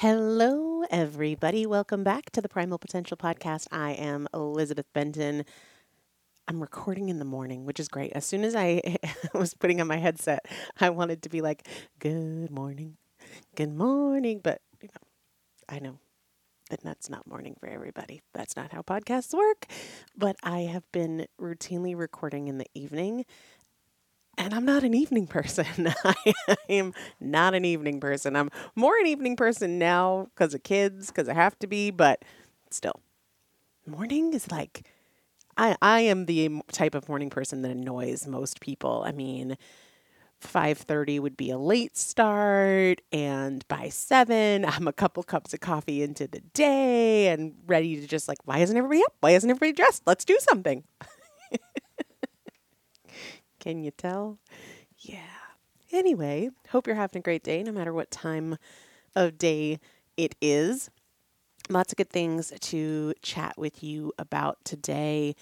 Hello, everybody. Welcome back to the Primal Potential Podcast. I am Elizabeth Benton. I'm recording in the morning, which is great. As soon as I was putting on my headset, I wanted to be like, good morning, good morning. But, you know, I know that that's not morning for everybody. That's not how podcasts work. But I have been routinely recording in the evening and I'm not an evening person. I am not an evening person. I'm more an evening person now because of kids, because I have to be, but still. Morning is like I I am the type of morning person that annoys most people. I mean, 5:30 would be a late start and by 7 I'm a couple cups of coffee into the day and ready to just like why isn't everybody up? Why isn't everybody dressed? Let's do something. Can you tell? Yeah. Anyway, hope you're having a great day no matter what time of day it is. Lots of good things to chat with you about today,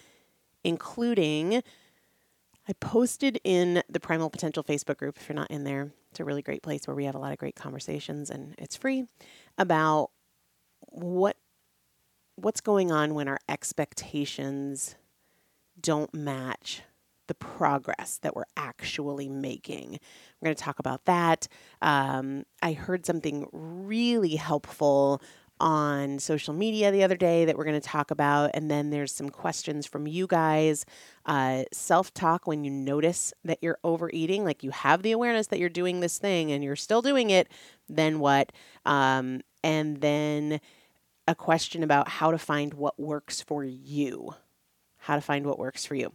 including I posted in the Primal Potential Facebook group. If you're not in there, it's a really great place where we have a lot of great conversations and it's free about what what's going on when our expectations don't match the progress that we're actually making. We're going to talk about that. Um, I heard something really helpful on social media the other day that we're going to talk about. And then there's some questions from you guys. Uh, Self talk when you notice that you're overeating, like you have the awareness that you're doing this thing and you're still doing it, then what? Um, and then a question about how to find what works for you. How to find what works for you.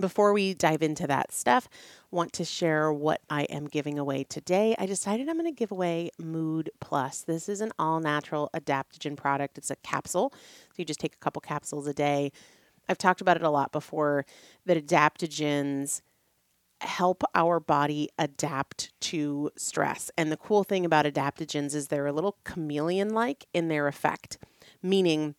Before we dive into that stuff, want to share what I am giving away today. I decided I'm going to give away Mood Plus. This is an all natural adaptogen product. It's a capsule. So you just take a couple capsules a day. I've talked about it a lot before that adaptogens help our body adapt to stress. And the cool thing about adaptogens is they're a little chameleon like in their effect, meaning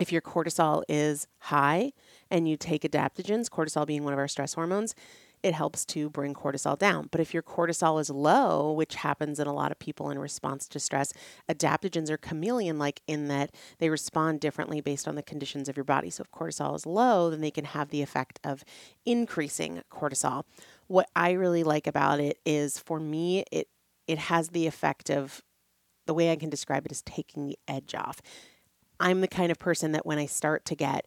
if your cortisol is high and you take adaptogens, cortisol being one of our stress hormones, it helps to bring cortisol down. But if your cortisol is low, which happens in a lot of people in response to stress, adaptogens are chameleon like in that they respond differently based on the conditions of your body. So if cortisol is low, then they can have the effect of increasing cortisol. What I really like about it is for me, it it has the effect of the way I can describe it is taking the edge off. I'm the kind of person that when I start to get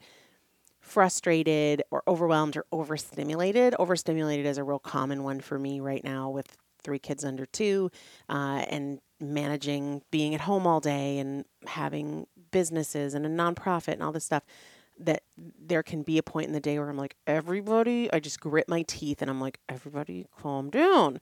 frustrated or overwhelmed or overstimulated, overstimulated is a real common one for me right now with three kids under two uh, and managing being at home all day and having businesses and a nonprofit and all this stuff that there can be a point in the day where I'm like, everybody, I just grit my teeth and I'm like, everybody calm down.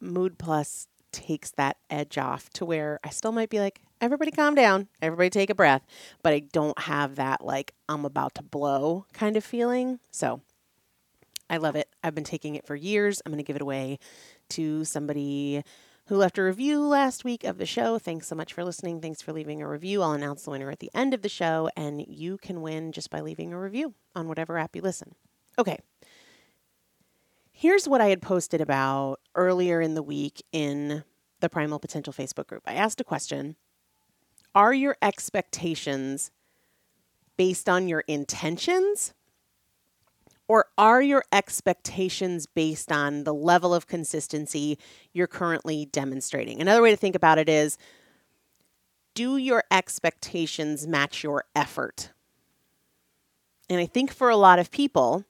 Mood Plus takes that edge off to where I still might be like, everybody calm down, everybody take a breath, but I don't have that like I'm about to blow kind of feeling. So I love it. I've been taking it for years. I'm going to give it away to somebody who left a review last week of the show. Thanks so much for listening. Thanks for leaving a review. I'll announce the winner at the end of the show, and you can win just by leaving a review on whatever app you listen. Okay. Here's what I had posted about earlier in the week in the Primal Potential Facebook group. I asked a question Are your expectations based on your intentions? Or are your expectations based on the level of consistency you're currently demonstrating? Another way to think about it is do your expectations match your effort? And I think for a lot of people,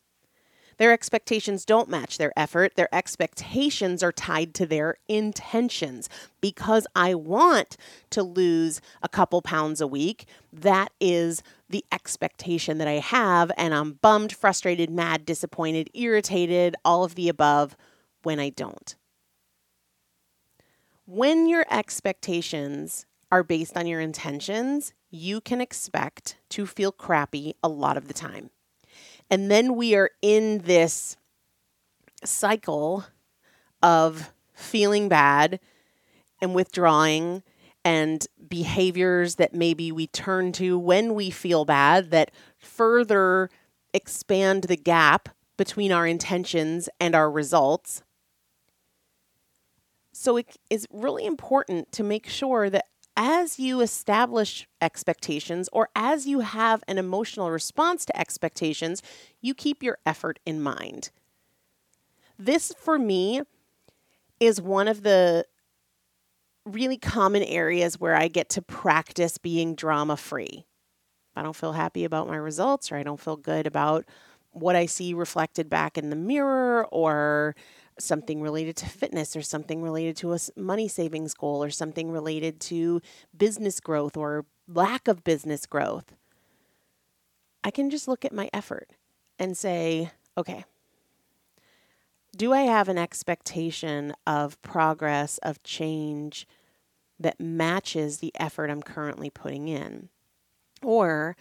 their expectations don't match their effort. Their expectations are tied to their intentions. Because I want to lose a couple pounds a week, that is the expectation that I have. And I'm bummed, frustrated, mad, disappointed, irritated, all of the above when I don't. When your expectations are based on your intentions, you can expect to feel crappy a lot of the time. And then we are in this cycle of feeling bad and withdrawing and behaviors that maybe we turn to when we feel bad that further expand the gap between our intentions and our results. So it is really important to make sure that as you establish expectations or as you have an emotional response to expectations, you keep your effort in mind. This, for me, is one of the really common areas where I get to practice being drama free. I don't feel happy about my results or I don't feel good about what I see reflected back in the mirror or something related to fitness or something related to a money savings goal or something related to business growth or lack of business growth, I can just look at my effort and say, okay, do I have an expectation of progress, of change that matches the effort I'm currently putting in? Or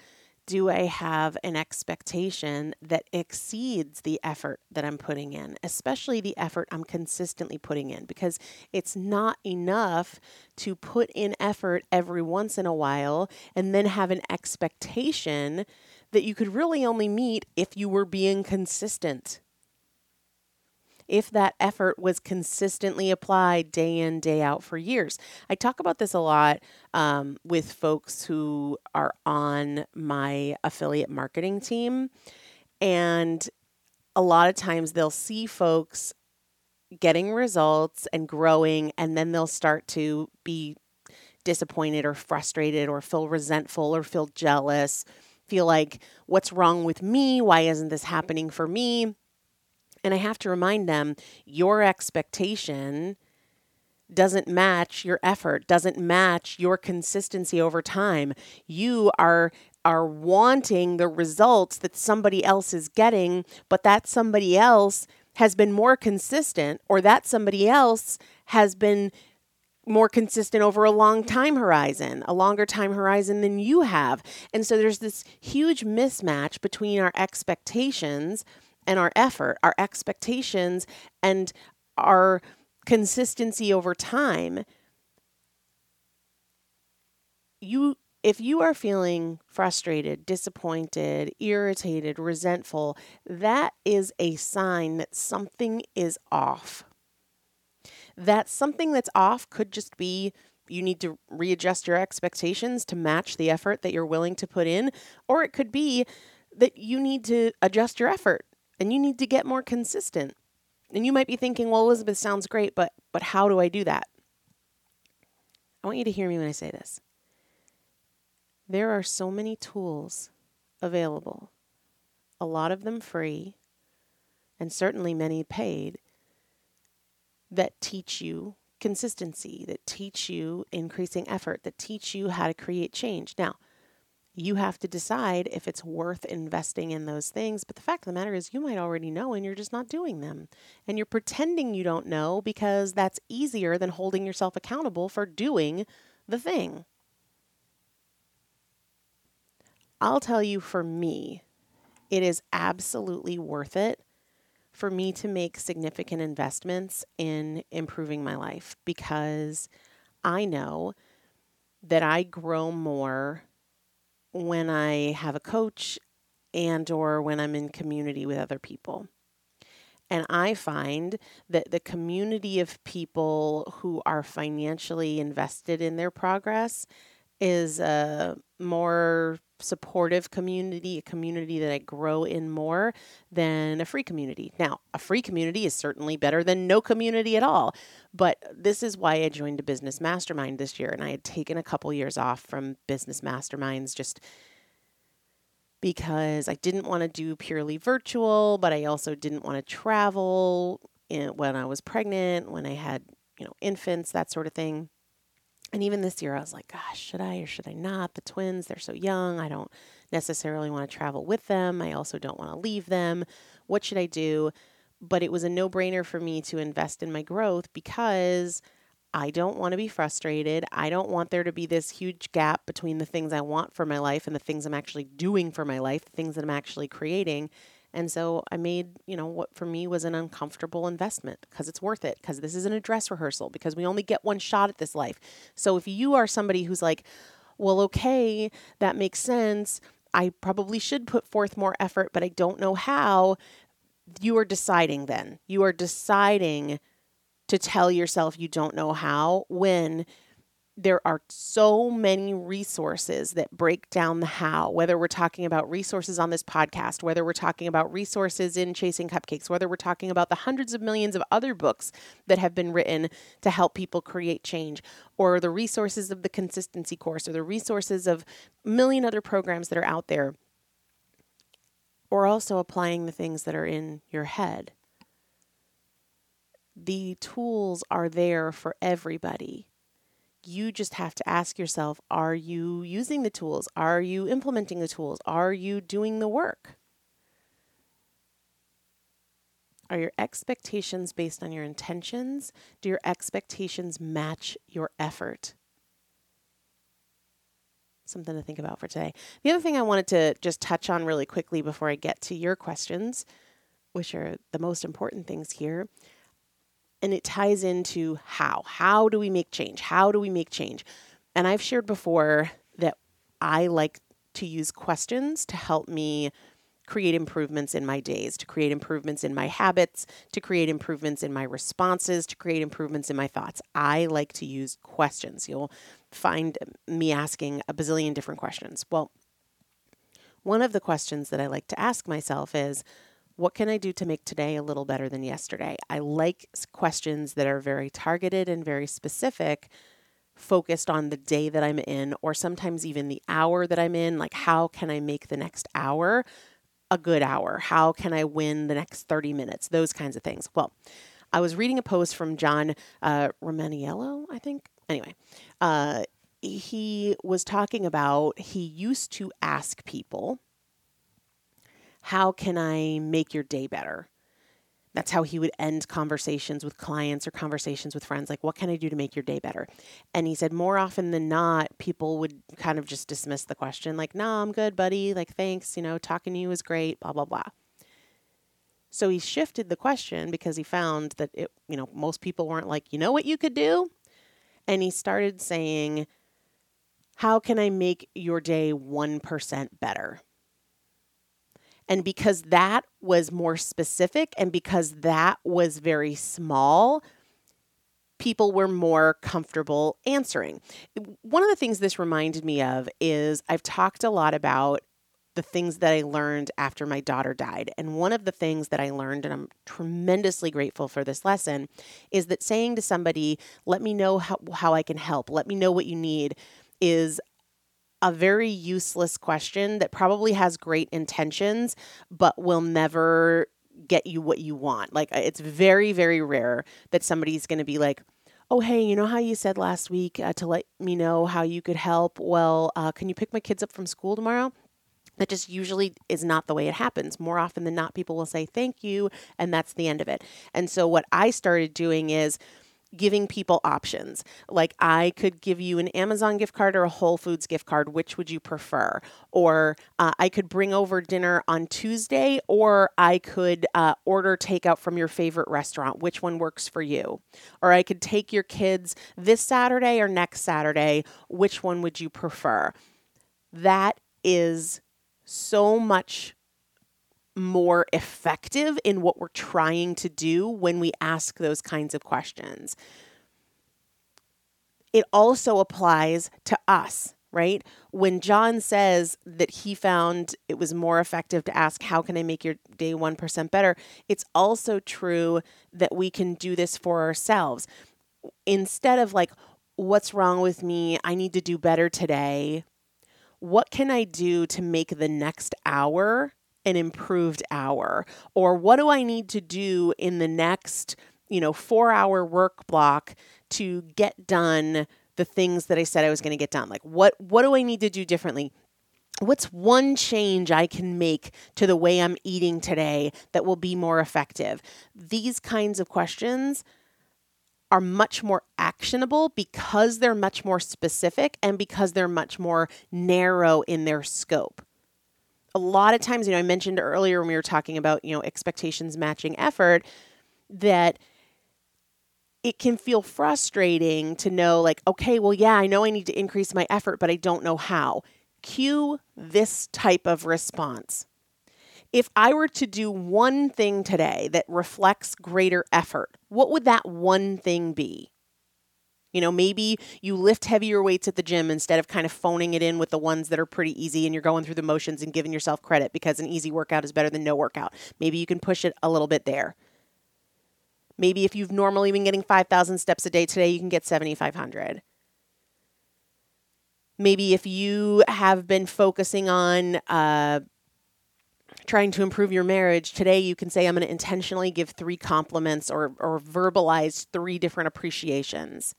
do I have an expectation that exceeds the effort that I'm putting in, especially the effort I'm consistently putting in? Because it's not enough to put in effort every once in a while and then have an expectation that you could really only meet if you were being consistent if that effort was consistently applied day in, day out for years. I talk about this a lot um, with folks who are on my affiliate marketing team. And a lot of times they'll see folks getting results and growing, and then they'll start to be disappointed or frustrated or feel resentful or feel jealous, feel like, what's wrong with me? Why isn't this happening for me? And I have to remind them your expectation doesn't match your effort, doesn't match your consistency over time. You are are wanting the results that somebody else is getting, but that somebody else has been more consistent or that somebody else has been more consistent over a long time horizon, a longer time horizon than you have. And so there's this huge mismatch between our expectations and our effort, our expectations and our consistency over time. You if you are feeling frustrated, disappointed, irritated, resentful, that is a sign that something is off. That something that's off could just be you need to readjust your expectations to match the effort that you're willing to put in, or it could be that you need to adjust your effort and you need to get more consistent. And you might be thinking, well, Elizabeth sounds great, but but how do I do that? I want you to hear me when I say this. There are so many tools available, a lot of them free, and certainly many paid, that teach you consistency, that teach you increasing effort, that teach you how to create change. Now, you have to decide if it's worth investing in those things. But the fact of the matter is, you might already know and you're just not doing them. And you're pretending you don't know because that's easier than holding yourself accountable for doing the thing. I'll tell you for me, it is absolutely worth it for me to make significant investments in improving my life because I know that I grow more when I have a coach and or when I'm in community with other people. And I find that the community of people who are financially invested in their progress is a more supportive community, a community that I grow in more than a free community. Now, a free community is certainly better than no community at all. But this is why I joined a business mastermind this year. And I had taken a couple years off from business masterminds just because I didn't want to do purely virtual, but I also didn't want to travel eh, when I was pregnant, when I had, you know, infants, that sort of thing. And even this year, I was like, gosh, should I or should I not? The twins, they're so young. I don't necessarily want to travel with them. I also don't want to leave them. What should I do? But it was a no brainer for me to invest in my growth because I don't want to be frustrated. I don't want there to be this huge gap between the things I want for my life and the things I'm actually doing for my life, the things that I'm actually creating. And so I made, you know, what for me was an uncomfortable investment because it's worth it, because this isn't a dress rehearsal, because we only get one shot at this life. So if you are somebody who's like, well, okay, that makes sense. I probably should put forth more effort, but I don't know how. You are deciding then. You are deciding to tell yourself you don't know how when there are so many resources that break down the how, whether we're talking about resources on this podcast, whether we're talking about resources in Chasing Cupcakes, whether we're talking about the hundreds of millions of other books that have been written to help people create change, or the resources of the consistency course, or the resources of a million other programs that are out there, or also applying the things that are in your head. The tools are there for everybody you just have to ask yourself are you using the tools? Are you implementing the tools? Are you doing the work? Are your expectations based on your intentions? Do your expectations match your effort? Something to think about for today. The other thing I wanted to just touch on really quickly before I get to your questions, which are the most important things here, and it ties into how. How do we make change? How do we make change? And I've shared before that I like to use questions to help me create improvements in my days, to create improvements in my habits, to create improvements in my responses, to create improvements in my thoughts. I like to use questions. You'll find me asking a bazillion different questions. Well, one of the questions that I like to ask myself is what can I do to make today a little better than yesterday? I like questions that are very targeted and very specific focused on the day that I'm in, or sometimes even the hour that I'm in. Like, how can I make the next hour a good hour? How can I win the next 30 minutes? Those kinds of things. Well, I was reading a post from John uh, Romaniello, I think. Anyway, uh, he was talking about he used to ask people, How can I make your day better? That's how he would end conversations with clients or conversations with friends. Like, what can I do to make your day better? And he said, more often than not, people would kind of just dismiss the question, like, no, I'm good, buddy. Like, thanks. You know, talking to you is great, blah, blah, blah. So he shifted the question because he found that it, you know, most people weren't like, you know what you could do? And he started saying, how can I make your day 1% better? And because that was more specific and because that was very small, people were more comfortable answering. One of the things this reminded me of is I've talked a lot about the things that I learned after my daughter died. And one of the things that I learned, and I'm tremendously grateful for this lesson, is that saying to somebody, let me know how, how I can help, let me know what you need, is a very useless question that probably has great intentions, but will never get you what you want. Like, it's very, very rare that somebody's going to be like, oh, hey, you know how you said last week uh, to let me know how you could help? Well, uh, can you pick my kids up from school tomorrow? That just usually is not the way it happens. More often than not, people will say thank you, and that's the end of it. And so, what I started doing is, giving people options. Like I could give you an Amazon gift card or a Whole Foods gift card. Which would you prefer? Or uh, I could bring over dinner on Tuesday, or I could uh, order takeout from your favorite restaurant. Which one works for you? Or I could take your kids this Saturday or next Saturday. Which one would you prefer? That is so much more effective in what we're trying to do when we ask those kinds of questions. It also applies to us, right? When John says that he found it was more effective to ask, How can I make your day 1% better? It's also true that we can do this for ourselves. Instead of like, What's wrong with me? I need to do better today. What can I do to make the next hour an improved hour or what do I need to do in the next, you know, 4-hour work block to get done the things that I said I was going to get done? Like what what do I need to do differently? What's one change I can make to the way I'm eating today that will be more effective? These kinds of questions are much more actionable because they're much more specific and because they're much more narrow in their scope a lot of times, you know, I mentioned earlier when we were talking about, you know, expectations matching effort, that it can feel frustrating to know, like, okay, well, yeah, I know I need to increase my effort, but I don't know how. Cue this type of response. If I were to do one thing today that reflects greater effort, what would that one thing be? You know, maybe you lift heavier weights at the gym instead of kind of phoning it in with the ones that are pretty easy and you're going through the motions and giving yourself credit because an easy workout is better than no workout. Maybe you can push it a little bit there. Maybe if you've normally been getting 5,000 steps a day today, you can get 7,500. Maybe if you have been focusing on uh, trying to improve your marriage, today you can say, I'm going to intentionally give three compliments or, or verbalize three different appreciations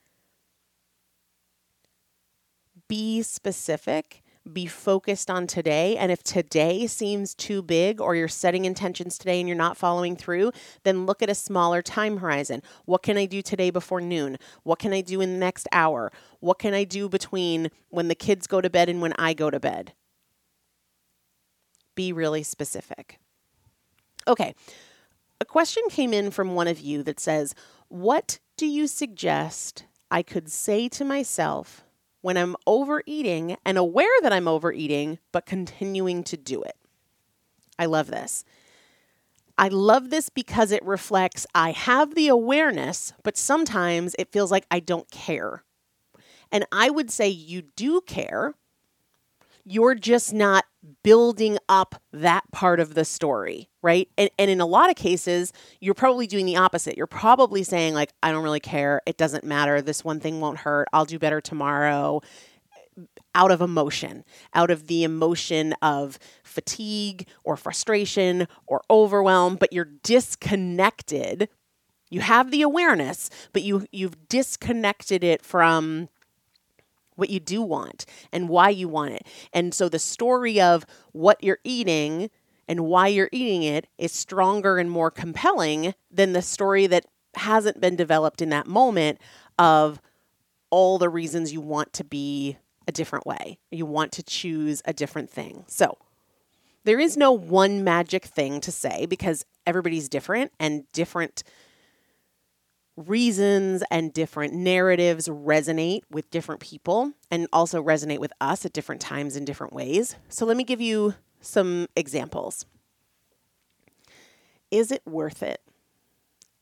be specific, be focused on today. And if today seems too big or you're setting intentions today and you're not following through, then look at a smaller time horizon. What can I do today before noon? What can I do in the next hour? What can I do between when the kids go to bed and when I go to bed? Be really specific. Okay. A question came in from one of you that says, What do you suggest I could say to myself when I'm overeating and aware that I'm overeating, but continuing to do it. I love this. I love this because it reflects I have the awareness, but sometimes it feels like I don't care. And I would say you do care. You're just not building up that part of the story, right? And, and in a lot of cases, you're probably doing the opposite. You're probably saying, like, I don't really care. It doesn't matter. This one thing won't hurt. I'll do better tomorrow. Out of emotion, out of the emotion of fatigue or frustration or overwhelm, but you're disconnected. You have the awareness, but you you've disconnected it from what you do want and why you want it. And so the story of what you're eating and why you're eating it is stronger and more compelling than the story that hasn't been developed in that moment of all the reasons you want to be a different way. You want to choose a different thing. So, there is no one magic thing to say because everybody's different and different reasons and different narratives resonate with different people and also resonate with us at different times in different ways. So let me give you some examples. Is it worth it?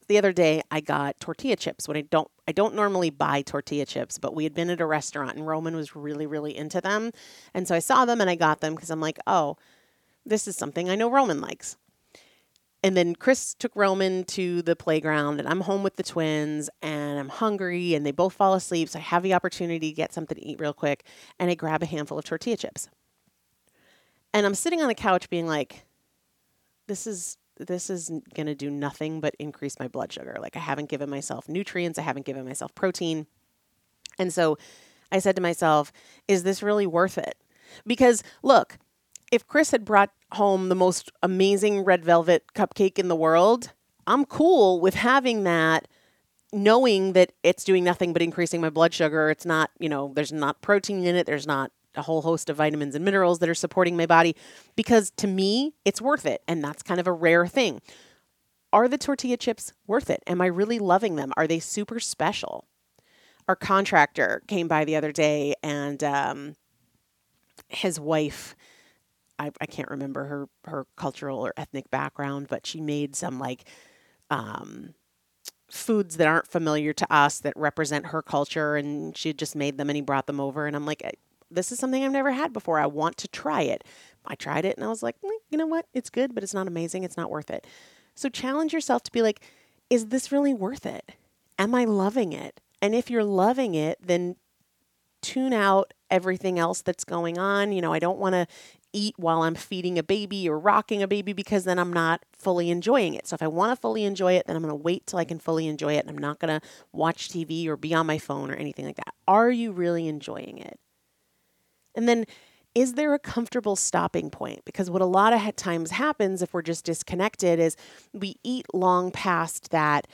The other day I got tortilla chips when I don't I don't normally buy tortilla chips, but we had been at a restaurant and Roman was really really into them. And so I saw them and I got them because I'm like, "Oh, this is something I know Roman likes." And then Chris took Roman to the playground, and I'm home with the twins, and I'm hungry, and they both fall asleep. So I have the opportunity to get something to eat real quick, and I grab a handful of tortilla chips. And I'm sitting on the couch being like, this is this is going to do nothing but increase my blood sugar. Like I haven't given myself nutrients, I haven't given myself protein. And so I said to myself, is this really worth it? Because look, if Chris had brought home the most amazing red velvet cupcake in the world, I'm cool with having that knowing that it's doing nothing but increasing my blood sugar. It's not, you know, there's not protein in it, there's not a whole host of vitamins and minerals that are supporting my body because to me, it's worth it. And that's kind of a rare thing. Are the tortilla chips worth it? Am I really loving them? Are they super special? Our contractor came by the other day and um, his wife I, I can't remember her her cultural or ethnic background, but she made some like um, foods that aren't familiar to us that represent her culture, and she just made them and he brought them over, and I'm like, this is something I've never had before. I want to try it. I tried it, and I was like, mm, you know what? It's good, but it's not amazing. It's not worth it. So challenge yourself to be like, is this really worth it? Am I loving it? And if you're loving it, then tune out everything else that's going on. You know, I don't want to eat while I'm feeding a baby or rocking a baby because then I'm not fully enjoying it. So if I want to fully enjoy it, then I'm going to wait till I can fully enjoy it and I'm not going to watch TV or be on my phone or anything like that. Are you really enjoying it? And then is there a comfortable stopping point? Because what a lot of times happens if we're just disconnected is we eat long past that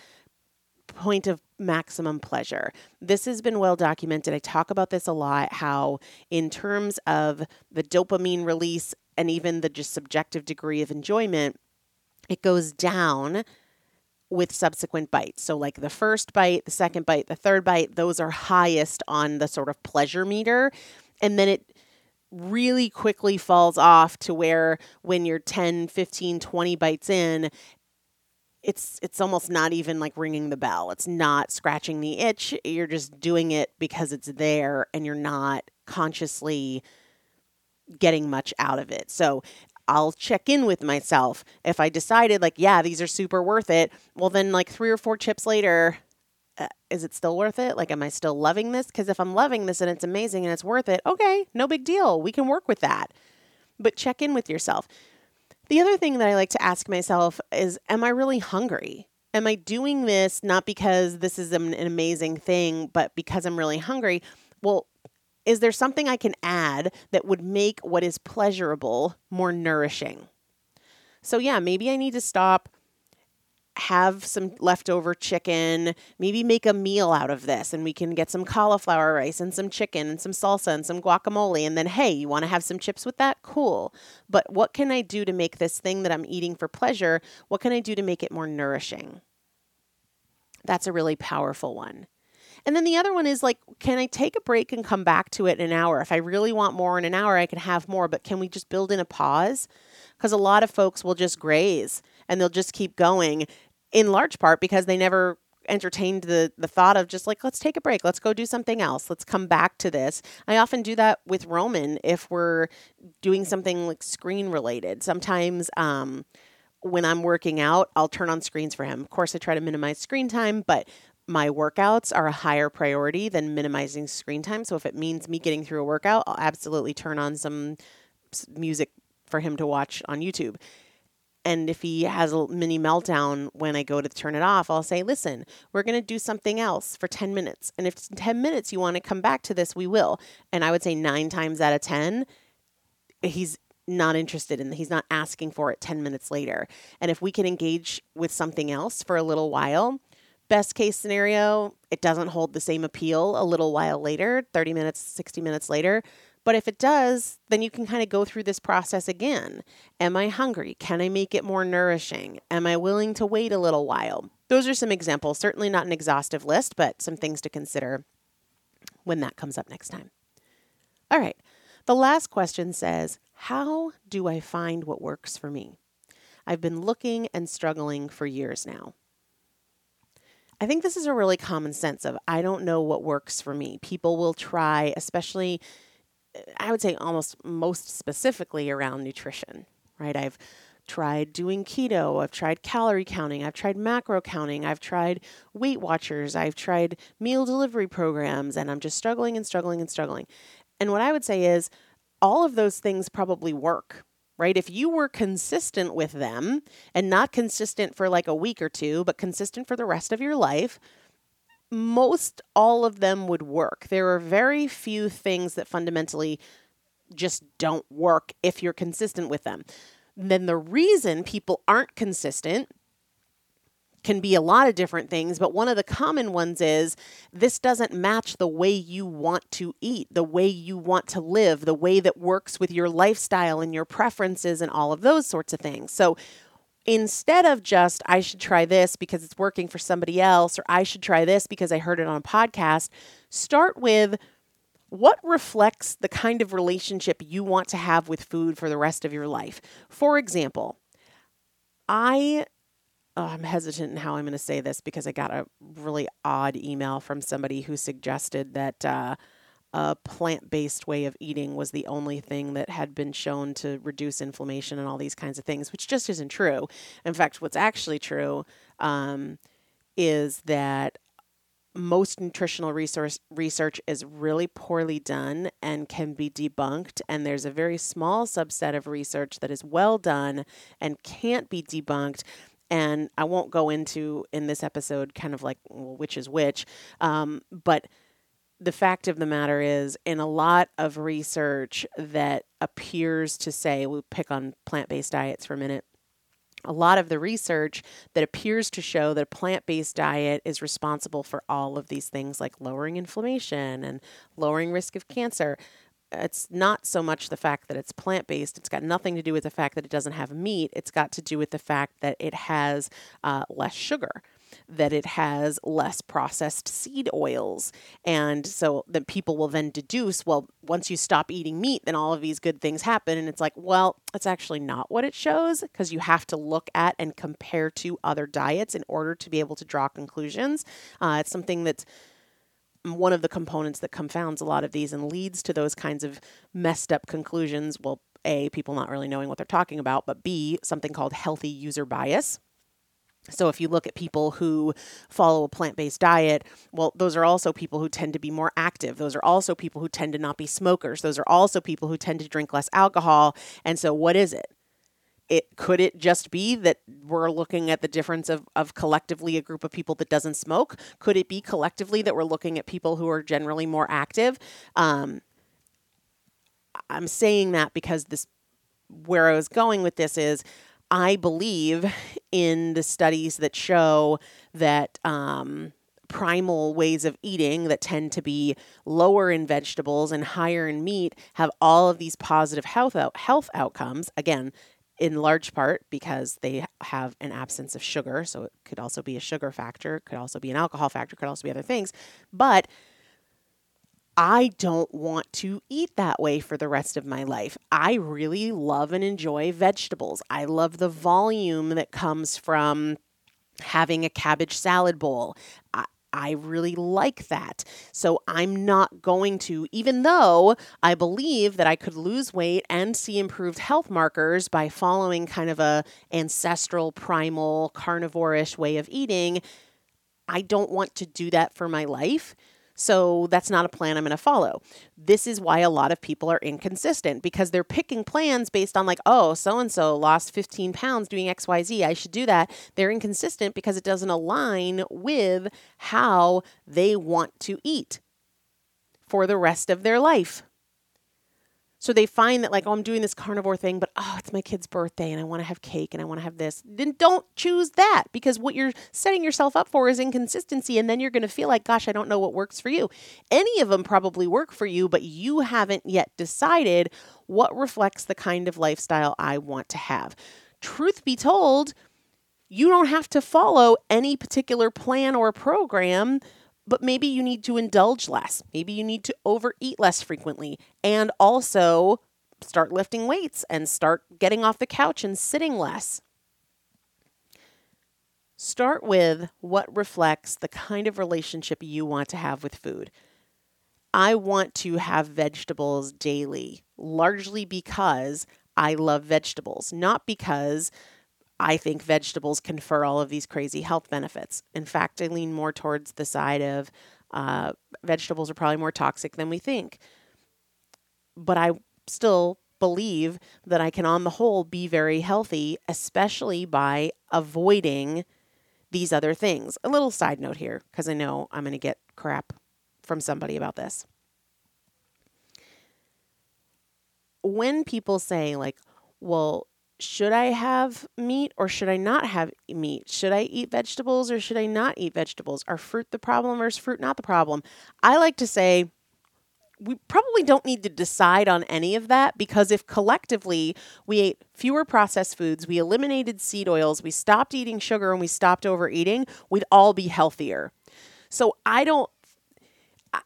point of maximum pleasure. This has been well documented. I talk about this a lot how, in terms of the dopamine release and even the just subjective degree of enjoyment, it goes down with subsequent bites. So, like the first bite, the second bite, the third bite, those are highest on the sort of pleasure meter. And then it really quickly falls off to where when you're 10, 15, 20 bites in, it's it's almost not even like ringing the bell. It's not scratching the itch. You're just doing it because it's there and you're not consciously getting much out of it. So I'll check in with myself. If I decided like, yeah, these are super worth it, well then like 3 or 4 chips later, uh, is it still worth it? Like am I still loving this? Cuz if I'm loving this and it's amazing and it's worth it, okay, no big deal. We can work with that. But check in with yourself. The other thing that I like to ask myself is Am I really hungry? Am I doing this not because this is an, amazing thing, but because I'm really hungry? Well, is there something I can add that would make what is pleasurable more nourishing? So, yeah, maybe I need to stop have some leftover chicken, maybe make a meal out of this, and we can get some cauliflower rice and some chicken and some salsa and some guacamole. And then, hey, you want to have some chips with that? Cool. But what can I do to make this thing that I'm eating for pleasure? What can I do to make it more nourishing? That's a really powerful one. And then the other one is like, can I take a break and come back to it in an hour? If I really want more in an hour, I can have more, but can we just build in a pause? Because a lot of folks will just graze and they'll just keep going in large part because they never entertained the the thought of just like let's take a break, let's go do something else, let's come back to this. I often do that with Roman if we're doing something like screen related. Sometimes um, when I'm working out, I'll turn on screens for him. Of course, I try to minimize screen time, but my workouts are a higher priority than minimizing screen time. So if it means me getting through a workout, I'll absolutely turn on some music for him to watch on YouTube. And if he has a mini meltdown when I go to turn it off, I'll say, listen, we're going to do something else for 10 minutes. And if 10 minutes you want to come back to this, we will. And I would say nine times out of 10, he's not interested in he's not asking for it 10 minutes later and if we can engage with something else for a little while best case scenario it doesn't hold the same appeal a little while later 30 minutes 60 minutes later but if it does then you can kind of go through this process again am i hungry can i make it more nourishing am i willing to wait a little while those are some examples certainly not an exhaustive list but some things to consider when that comes up next time all right the last question says how do I find what works for me? I've been looking and struggling for years now. I think this is a really common sense of I don't know what works for me. People will try, especially, I would say almost most specifically around nutrition, right? I've tried doing keto, I've tried calorie counting, I've tried macro counting, I've tried Weight Watchers, I've tried meal delivery programs, and I'm just struggling and struggling and struggling. And what I would say is, all of those things probably work, right? If you were consistent with them and not consistent for like a week or two, but consistent for the rest of your life, most all of them would work. There are very few things that fundamentally just don't work if you're consistent with them. Then the reason people aren't consistent can be a lot of different things, but one of the common ones is this doesn't match the way you want to eat, the way you want to live, the way that works with your lifestyle and your preferences and all of those sorts of things. So instead of just, I should try this because it's working for somebody else, or I should try this because I heard it on a podcast, start with what reflects the kind of relationship you want to have with food for the rest of your life. For example, I oh, I'm hesitant in how I'm going to say this because I got a really odd email from somebody who suggested that uh, a plant based way of eating was the only thing that had been shown to reduce inflammation and all these kinds of things, which just isn't true. In fact, what's actually true um, is that most nutritional resource research is really poorly done and can be debunked and there's a very small subset of research that is well done and can't be debunked and I won't go into in this episode kind of like well, which is which, um, but the fact of the matter is, in a lot of research that appears to say, we'll pick on plant based diets for a minute. A lot of the research that appears to show that a plant based diet is responsible for all of these things like lowering inflammation and lowering risk of cancer it's not so much the fact that it's plant based. It's got nothing to do with the fact that it doesn't have meat. It's got to do with the fact that it has uh, less sugar, that it has less processed seed oils. And so that people will then deduce, well, once you stop eating meat, then all of these good things happen. And it's like, well, it's actually not what it shows because you have to look at and compare to other diets in order to be able to draw conclusions. Uh, it's something that's one of the components that confounds a lot of these and leads to those kinds of messed up conclusions. Well, A, people not really knowing what they're talking about, but B, something called healthy user bias. So, if you look at people who follow a plant based diet, well, those are also people who tend to be more active. Those are also people who tend to not be smokers. Those are also people who tend to drink less alcohol. And so, what is it? it could it just be that we're looking at the difference of, of collectively a group of people that doesn't smoke could it be collectively that we're looking at people who are generally more active um, i'm saying that because this where i was going with this is i believe in the studies that show that um, primal ways of eating that tend to be lower in vegetables and higher in meat have all of these positive health out- health outcomes again in large part because they have an absence of sugar. So it could also be a sugar factor, could also be an alcohol factor, could also be other things. But I don't want to eat that way for the rest of my life. I really love and enjoy vegetables. I love the volume that comes from having a cabbage salad bowl. I, I really like that. So I'm not going to, even though I believe that I could lose weight and see improved health markers by following kind of a ancestral, primal, carnivore-ish way of eating, I don't want to do that for my life. So that's not a plan I'm going to follow. This is why a lot of people are inconsistent because they're picking plans based on, like, oh, so and so lost 15 pounds doing XYZ. I should do that. They're inconsistent because it doesn't align with how they want to eat for the rest of their life. So they find that like, oh, I'm doing this carnivore thing, but oh, it's my kid's birthday and I want to have cake and I want to have this. Then don't choose that because what you're setting yourself up for is inconsistency. And then you're going to feel like, gosh, I don't know what works for you. Any of them probably work for you, but you haven't yet decided what reflects the kind of lifestyle I want to have. Truth be told, you don't have to follow any particular plan or program but maybe you need to indulge less. Maybe you need to overeat less frequently and also start lifting weights and start getting off the couch and sitting less. Start with what reflects the kind of relationship you want to have with food. I want to have vegetables daily, largely because I love vegetables, not because I think vegetables confer all of these crazy health benefits. In fact, I lean more towards the side of uh, vegetables are probably more toxic than we think. But I still believe that I can, on the whole, be very healthy, especially by avoiding these other things. A little side note here, because I know I'm going to get crap from somebody about this. When people say, like, well, should I have meat or should I not have meat? Should I eat vegetables or should I not eat vegetables? Are fruit the problem or is fruit not the problem? I like to say we probably don't need to decide on any of that because if collectively we ate fewer processed foods, we eliminated seed oils, we stopped eating sugar, and we stopped overeating, we'd all be healthier. So I don't, I,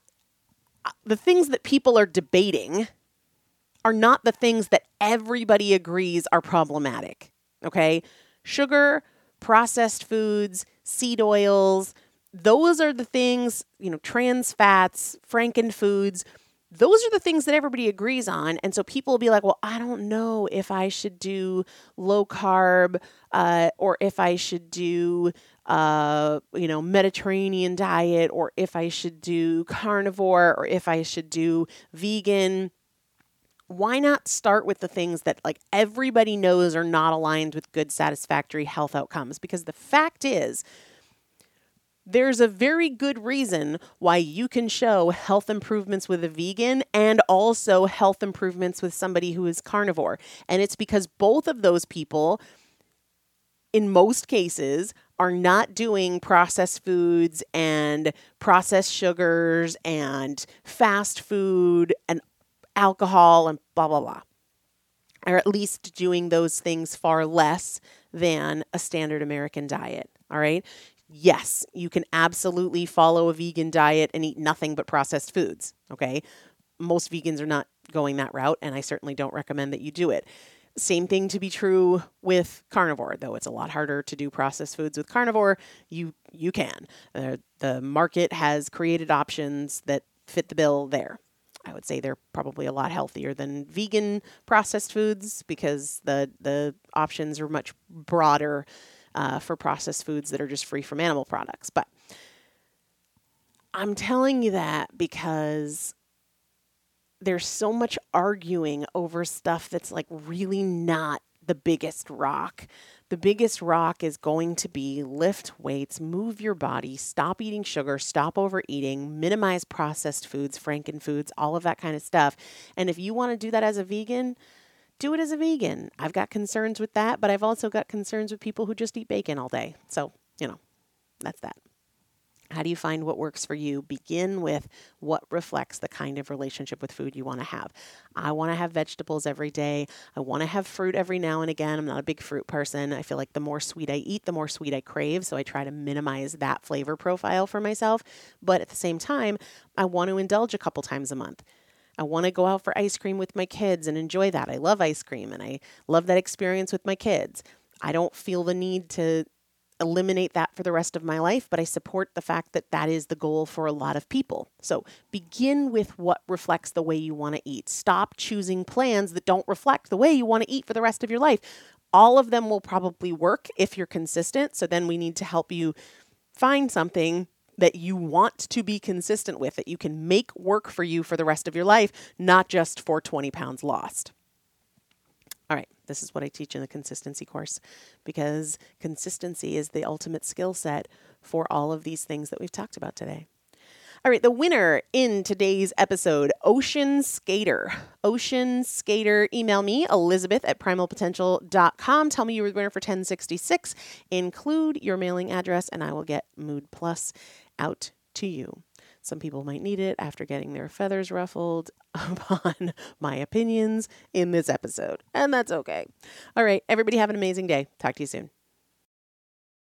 the things that people are debating are not the things that everybody agrees are problematic. Okay? Sugar, processed foods, seed oils, those are the things, you know, trans fats, franken foods. Those are the things that everybody agrees on. And so people will be like, well, I don't know if I should do low carb uh, or if I should do, uh, you know, Mediterranean diet or if I should do carnivore or if I should do vegan why not start with the things that like everybody knows are not aligned with good satisfactory health outcomes? Because the fact is there's a very good reason why you can show health improvements with a vegan and also health improvements with somebody who is carnivore. And it's because both of those people in most cases are not doing processed foods and processed sugars and fast food and alcohol and blah, blah, blah. Or at least doing those things far less than a standard American diet. All right. Yes, you can absolutely follow a vegan diet and eat nothing but processed foods. Okay. Most vegans are not going that route, and I certainly don't recommend that you do it. Same thing to be true with carnivore, though it's a lot harder to do processed foods with carnivore. You you can. Uh, the market has created options that fit the bill there. I would say they're probably a lot healthier than vegan processed foods because the the options are much broader uh, for processed foods that are just free from animal products. But I'm telling you that because there's so much arguing over stuff that's like really not the biggest rock the biggest rock is going to be lift weights, move your body, stop eating sugar, stop overeating, minimize processed foods, franken foods, all of that kind of stuff. And if you want to do that as a vegan, do it as a vegan. I've got concerns with that, but I've also got concerns with people who just eat bacon all day. So, you know, that's that. How do you find what works for you? Begin with what reflects the kind of relationship with food you want to have. I want to have vegetables every day. I want to have fruit every now and again. I'm not a big fruit person. I feel like the more sweet I eat, the more sweet I crave. So I try to minimize that flavor profile for myself. But at the same time, I want to indulge a couple times a month. I want to go out for ice cream with my kids and enjoy that. I love ice cream and I love that experience with my kids. I don't feel the need to eliminate that for the rest of my life, but I support the fact that that is the goal for a lot of people. So begin with what reflects the way you want to eat. Stop choosing plans that don't reflect the way you want to eat for the rest of your life. All of them will probably work if you're consistent. So then we need to help you find something that you want to be consistent with, that you can make work for you for the rest of your life, not just for 20 pounds lost. This is what I teach in the consistency course because consistency is the ultimate skill set for all of these things that we've talked about today. All right, the winner in today's episode, Ocean Skater. Ocean Skater, email me, elizabeth at primalpotential.com. Tell me you were the winner for 1066. Include your mailing address, and I will get Mood Plus out to you. Some people might need it after getting their feathers ruffled upon my opinions in this episode, and that's okay. All right, everybody have an amazing day. Talk to you soon.